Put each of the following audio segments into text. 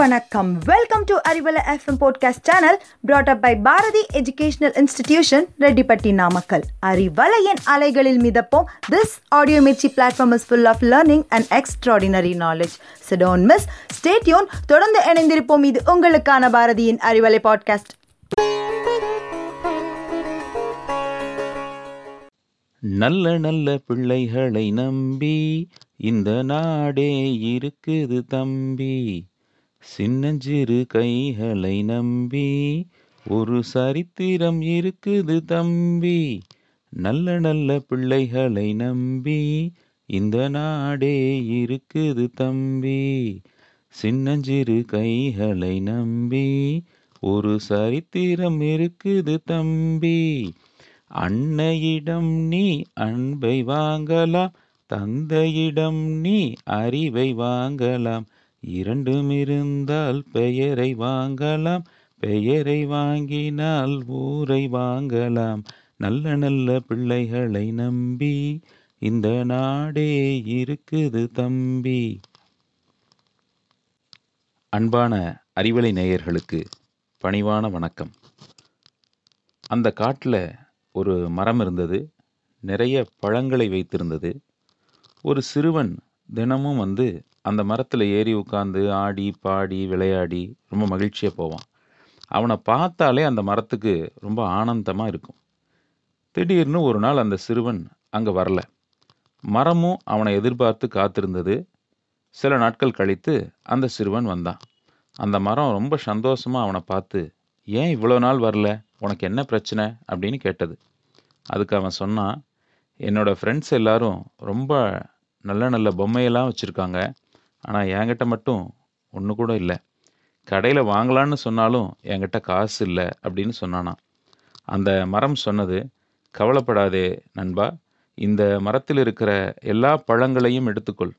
வணக்கம். Welcome to Arivalai FM podcast channel brought up by Bharathi educational institution Rettipatti Namakkal அறிவலையின் அலைகளில் மிதப்போம். This audio Mirchi platform is full of learning and extraordinary knowledge so don't miss stay tuned தொடர்ந்து இணைந்திருப்போம். இது உங்களுக்கான பாரதியின் Arivalai podcast நல்ல நல்ல பிள்ளைகளை நம்பி இந்த நாடே இருக்குது தம்பி. சின்னஞ்சிறு கைகளை நம்பி ஒரு சரித்திரம் இருக்குது தம்பி. நல்ல நல்ல பிள்ளைகளை நம்பி இந்த நாடே இருக்குது தம்பி. சின்னஞ்சிறு கைகளை நம்பி ஒரு சரித்திரம் இருக்குது தம்பி. அன்னையிடம் நீ அன்பை வாங்கலாம் தந்தையிடம் நீ அறிவை வாங்கலாம். இரண்டும் இருந்தால் பெயரை வாங்கலாம் பெயரை வாங்கினால் ஊரை வாங்கலாம். நல்ல நல்ல பிள்ளைகளை நம்பி இந்த நாடே இருக்குது தம்பி. அன்பான அறிவலை நேயர்களுக்கு பணிவான வணக்கம். அந்த காட்டில் ஒரு மரம் இருந்தது நிறைய பழங்களை வைத்திருந்தது. ஒரு சிறுவன் தினமும் வந்து அந்த மரத்தில் ஏறி உட்காந்து ஆடி பாடி விளையாடி ரொம்ப மகிழ்ச்சியாக போவான். அவனை பார்த்தாலே அந்த மரத்துக்கு ரொம்ப ஆனந்தமாக இருக்கும். திடீர்னு ஒரு நாள் அந்த சிறுவன் அங்கே வரல. மரமும் அவனை எதிர்பார்த்து காத்திருந்தது. சில நாட்கள் கழித்து அந்த சிறுவன் வந்தான். அந்த மரம் ரொம்ப சந்தோஷமாக அவனை பார்த்து ஏன் இவ்வளோ நாள் வரல? உனக்கு என்ன பிரச்சனை? அப்படின்னு கேட்டது. அதுக்கு அவன் சொன்னான் என்னோடய ஃப்ரெண்ட்ஸ் எல்லாரும் ரொம்ப நல்ல நல்ல பொம்மையெல்லாம் வச்சுருக்காங்க. ஆனால் என்கிட்ட மட்டும் ஒன்று கூட இல்லை. கடையில் வாங்கலான்னு சொன்னாலும் என்கிட்ட காசு இல்லை அப்படின்னு சொன்னானான் அந்த மரம் சொன்னது கவலைப்படாதே நண்பா இந்த மரத்தில் இருக்கிற எல்லா பழங்களையும் எடுத்துக்கொள்.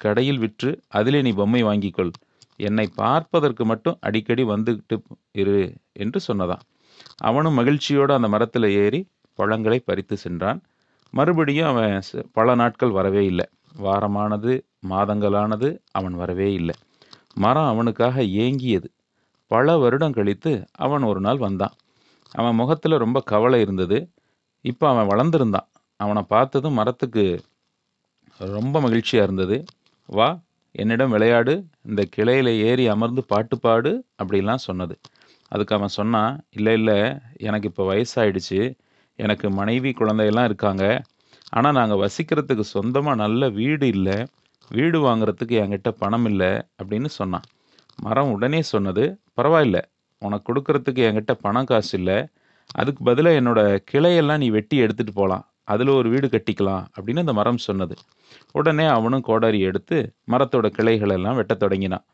கடையில் விற்று அதிலே நீ பொம்மை வாங்கிக்கொள். என்னை பார்ப்பதற்கு மட்டும் அடிக்கடி வந்துக்கிட்டு இரு என்று சொன்னதான் அவனும் மகிழ்ச்சியோடு அந்த மரத்தில் ஏறி பழங்களை பறித்து சென்றான். மறுபடியும் அவன் பல நாட்கள் வரவே இல்லை. வாரமானது மாதங்களானது அவன் வரவே இல்லை. மரம் அவனுக்காக ஏங்கியது. பல வருடம் கழித்து அவன் ஒரு நாள் வந்தான். அவன் முகத்தில் ரொம்ப கவலை இருந்தது. இப்போ அவன் வளர்ந்துருந்தான். அவனை பார்த்ததும் மரத்துக்கு ரொம்ப மகிழ்ச்சியாக இருந்தது. வா என்னிடம் விளையாடு. இந்த கிளையில் ஏறி அமர்ந்து பாட்டு பாடு அப்படிலாம் சொன்னது. அதுக்கு அவன் சொன்னான் இல்லை இல்லை. எனக்கு இப்போ வயசாயிடுச்சு. எனக்கு மனைவி குழந்தையெல்லாம் இருக்காங்க. ஆனால் நாங்கள் வசிக்கிறதுக்கு சொந்தமாக நல்ல வீடு இல்லை. வீடு வாங்குறதுக்கு என்கிட்ட பணம் இல்லை அப்படின்னு சொன்னான். மரம் உடனே சொன்னது பரவாயில்ல உனக்கு கொடுக்கறதுக்கு என்கிட்ட பணம் காசு இல்லை. அதுக்கு பதிலாக என்னோட கிளையெல்லாம் நீ வெட்டி எடுத்துகிட்டு போகலாம் அதில் ஒரு வீடு கட்டிக்கலாம் அப்படின்னு அந்த மரம் சொன்னது. உடனே அவனும் கோடாரி எடுத்து மரத்தோட கிளைகளெல்லாம் வெட்ட வெட்டத் தொடங்கினான்.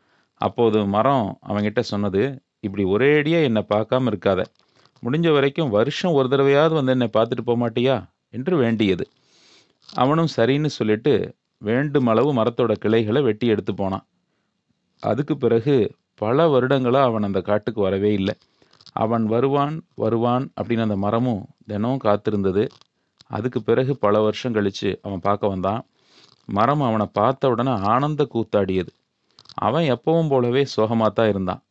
அப்போது மரம் அவன்கிட்ட சொன்னது இப்படி ஒரேடியாக என்னை பார்க்காம இருக்காத. முடிஞ்ச வரைக்கும் வருஷம் ஒரு தடவையாவது வந்து என்னை பார்த்துட்டு போக மாட்டியா என்று வேண்டியது. அவனும் சரின்னு சொல்லிட்டு வேண்டுமளவு மரத்தோட கிளைகளை வெட்டி எடுத்து போனான். அதுக்கு பிறகு பல வருடங்களாக அவன் அந்த காட்டுக்கு வரவே இல்லை. அவன் வருவான் வருவான் அப்படின்னு அந்த மரமும் தினமும் காத்திருந்தது. அதுக்கு பிறகு பல வருஷம் கழிச்சு அவன் பார்க்க வந்தான். மரம் அவனை பார்த்த உடனே ஆனந்த கூத்தாடியது. அவன் எப்பவும் போலவே சோகமாக தான் இருந்தான்.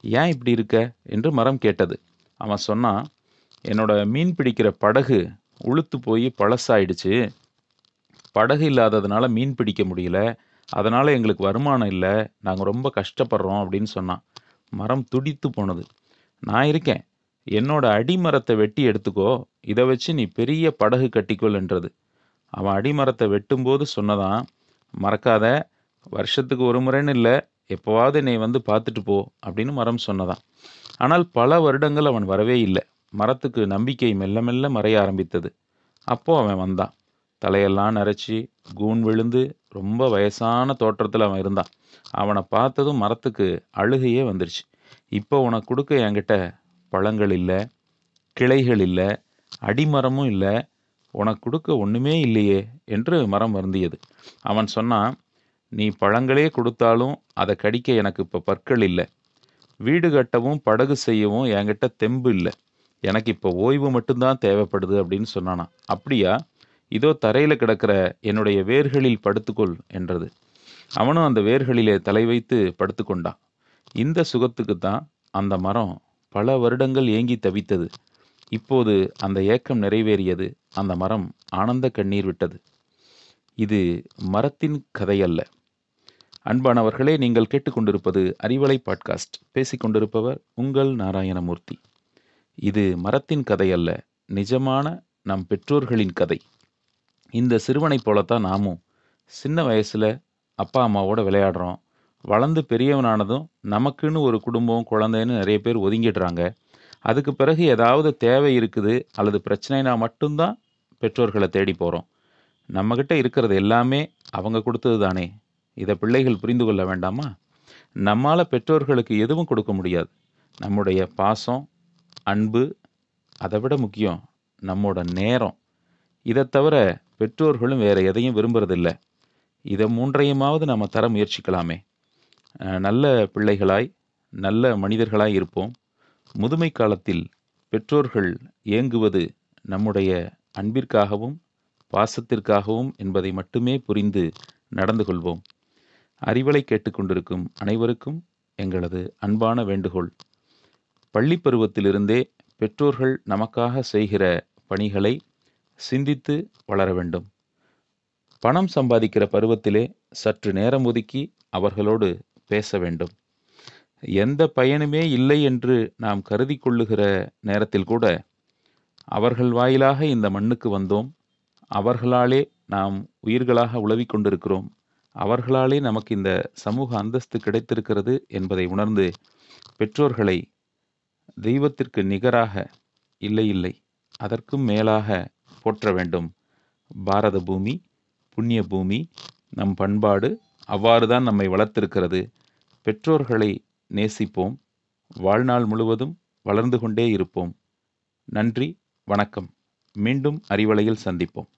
ஏன் இப்படி இருக்க? என்று மரம் கேட்டது. அவன் சொன்னான் என்னோட மீன் பிடிக்கிற படகு உளுத்து போய் பழசாயிடுச்சு. படகு இல்லாததுனால மீன் பிடிக்க முடியல. அதனால் எங்களுக்கு வருமானம் இல்லை. நாங்கள் ரொம்ப கஷ்டப்படுறோம் அப்படின்னு சொன்னான். மரம் துடித்து போனது. நான் இருக்கேன். என்னோட அடிமரத்தை வெட்டி எடுத்துக்கோ. இதை வச்சு நீ பெரிய படகு கட்டிக்கொள் என்றது அவன் அடிமரத்தை வெட்டும்போது சொன்னதான் மறக்காத. வருஷத்துக்கு ஒரு முறைன்னு இல்லை. எப்போவாவது என்னை வந்து பார்த்துட்டு போ. அப்படின்னு மரம் சொன்னதான். ஆனால் பல வருடங்கள் அவன் வரவே இல்லை. மரத்துக்கு நம்பிக்கை மெல்ல மெல்ல மறைய ஆரம்பித்தது. அப்போ அவன் வந்தான். தலையெல்லாம் நரைச்சி கூன் விழுந்து ரொம்ப வயசான தோற்றத்தில் அவன் இருந்தான். அவனை பார்த்ததும் மரத்துக்கு அழுகையே வந்துருச்சு. இப்போ உனக்கு கொடுக்க என்கிட்ட பழங்கள் இல்லை கிளைகள் இல்லை அடிமரமும் இல்லை உனக்கு கொடுக்க ஒன்றுமே இல்லையே என்று மரம் வருந்தியது. அவன் சொன்னான் நீ பழங்களே கொடுத்தாலும் அதை கடிக்க எனக்கு இப்போ பற்கள் இல்லை. வீடு கட்டவும் படகு செய்யவும் என்கிட்ட தெம்பு இல்லை. எனக்கு இப்போ ஓய்வு மட்டும்தான் தேவைப்படுது அப்படின்னு சொன்னானா அப்படியா? இதோ தரையில் கிடக்கிற என்னுடைய வேர்களில் படுத்துக்கொள் என்றது. அவனும் அந்த வேர்களிலே தலை வைத்து படுத்துக்கொண்டான் இந்த சுகத்துக்கு தான் அந்த மரம் பல வருடங்கள் ஏங்கி தவித்தது. இப்போது அந்த ஏக்கம் நிறைவேறியது. அந்த மரம் ஆனந்த கண்ணீர் விட்டது. இது மரத்தின் கதையல்ல. அன்பானவர்களே நீங்கள் கேட்டுக்கொண்டிருப்பது அறிவலை பாட்காஸ்ட். பேசிக்கொண்டிருப்பவர் உங்கள் நாராயணமூர்த்தி. இது மரத்தின் கதையல்ல. நிஜமான நம் பெற்றோர்களின் கதை. இந்த சிறுவனைப் போலத்தான் நாமும் சின்ன வயசில் அப்பா அம்மாவோட விளையாடுறோம். வளர்ந்து பெரியவனானதும் நமக்குன்னு ஒரு குடும்பம் குழந்தைன்னு நிறைய பேர் ஒதுங்கிடுறாங்க. அதுக்கு பிறகு ஏதாவது தேவை இருக்குது அல்லது பிரச்சனைனா மட்டும்தான் பெற்றோர்களை தேடி போகிறோம் நம்மக்கிட்ட இருக்கிறது எல்லாமே அவங்க கொடுத்தது தானே? இதை பிள்ளைகள் புரிந்து கொள்ள வேண்டாமா? நம்மால் பெற்றோர்களுக்கு எதுவும் கொடுக்க முடியாது. நம்முடைய பாசம் அன்பு அதை விட முக்கியம் நம்மோட நேரம். இதை தவிர பெற்றோர்களும் வேறு எதையும் விரும்புறதில்ல. இதை மூன்றையுமாவது நம்ம தர முயற்சிக்கலாமே. நல்ல பிள்ளைகளாய் நல்ல மனிதர்களாய் இருப்போம். முதுமை காலத்தில் பெற்றோர்கள் ஏங்குவது நம்முடைய அன்பிற்காகவும் பாசத்திற்காகவும் என்பதை மட்டுமே புரிந்து நடந்து கொள்வோம். அறிவலை கேட்டுக்கொண்டிருக்கும் அனைவருக்கும் எங்களது அன்பான வேண்டுகோள். பள்ளி பருவத்திலிருந்தே பெற்றோர்கள் நமக்காக செய்கிற பணிகளை சிந்தித்து வளர வேண்டும். பணம் சம்பாதிக்கிற பருவத்திலே சற்று நேரம் ஒதுக்கி அவர்களோடு பேச வேண்டும். எந்த பயனுமே இல்லை என்று நாம் கருதி கொள்ளுகிற நேரத்தில் கூட அவர்கள் வாயிலாக இந்த மண்ணுக்கு வந்தோம். அவர்களாலே நாம் உயிர்களாக உழவிக் கொண்டிருக்கிறோம். அவர்களாலே நமக்கு இந்த சமூக அந்தஸ்து கிடைத்திருக்கிறது என்பதை உணர்ந்து பெற்றோர்களை தெய்வத்திற்கு நிகராக இல்லை இல்லை. அதற்கும் மேலாக போற்ற வேண்டும் பாரத பூமி புண்ணிய பூமி நம் பண்பாடு அவ்வாறுதான் நம்மை வளர்த்திருக்கிறது. பெற்றோர்களை நேசிப்போம். வாழ்நாள் முழுவதும் வளர்ந்து கொண்டே இருப்போம். நன்றி வணக்கம். மீண்டும் அறிவலையில் சந்திப்போம்.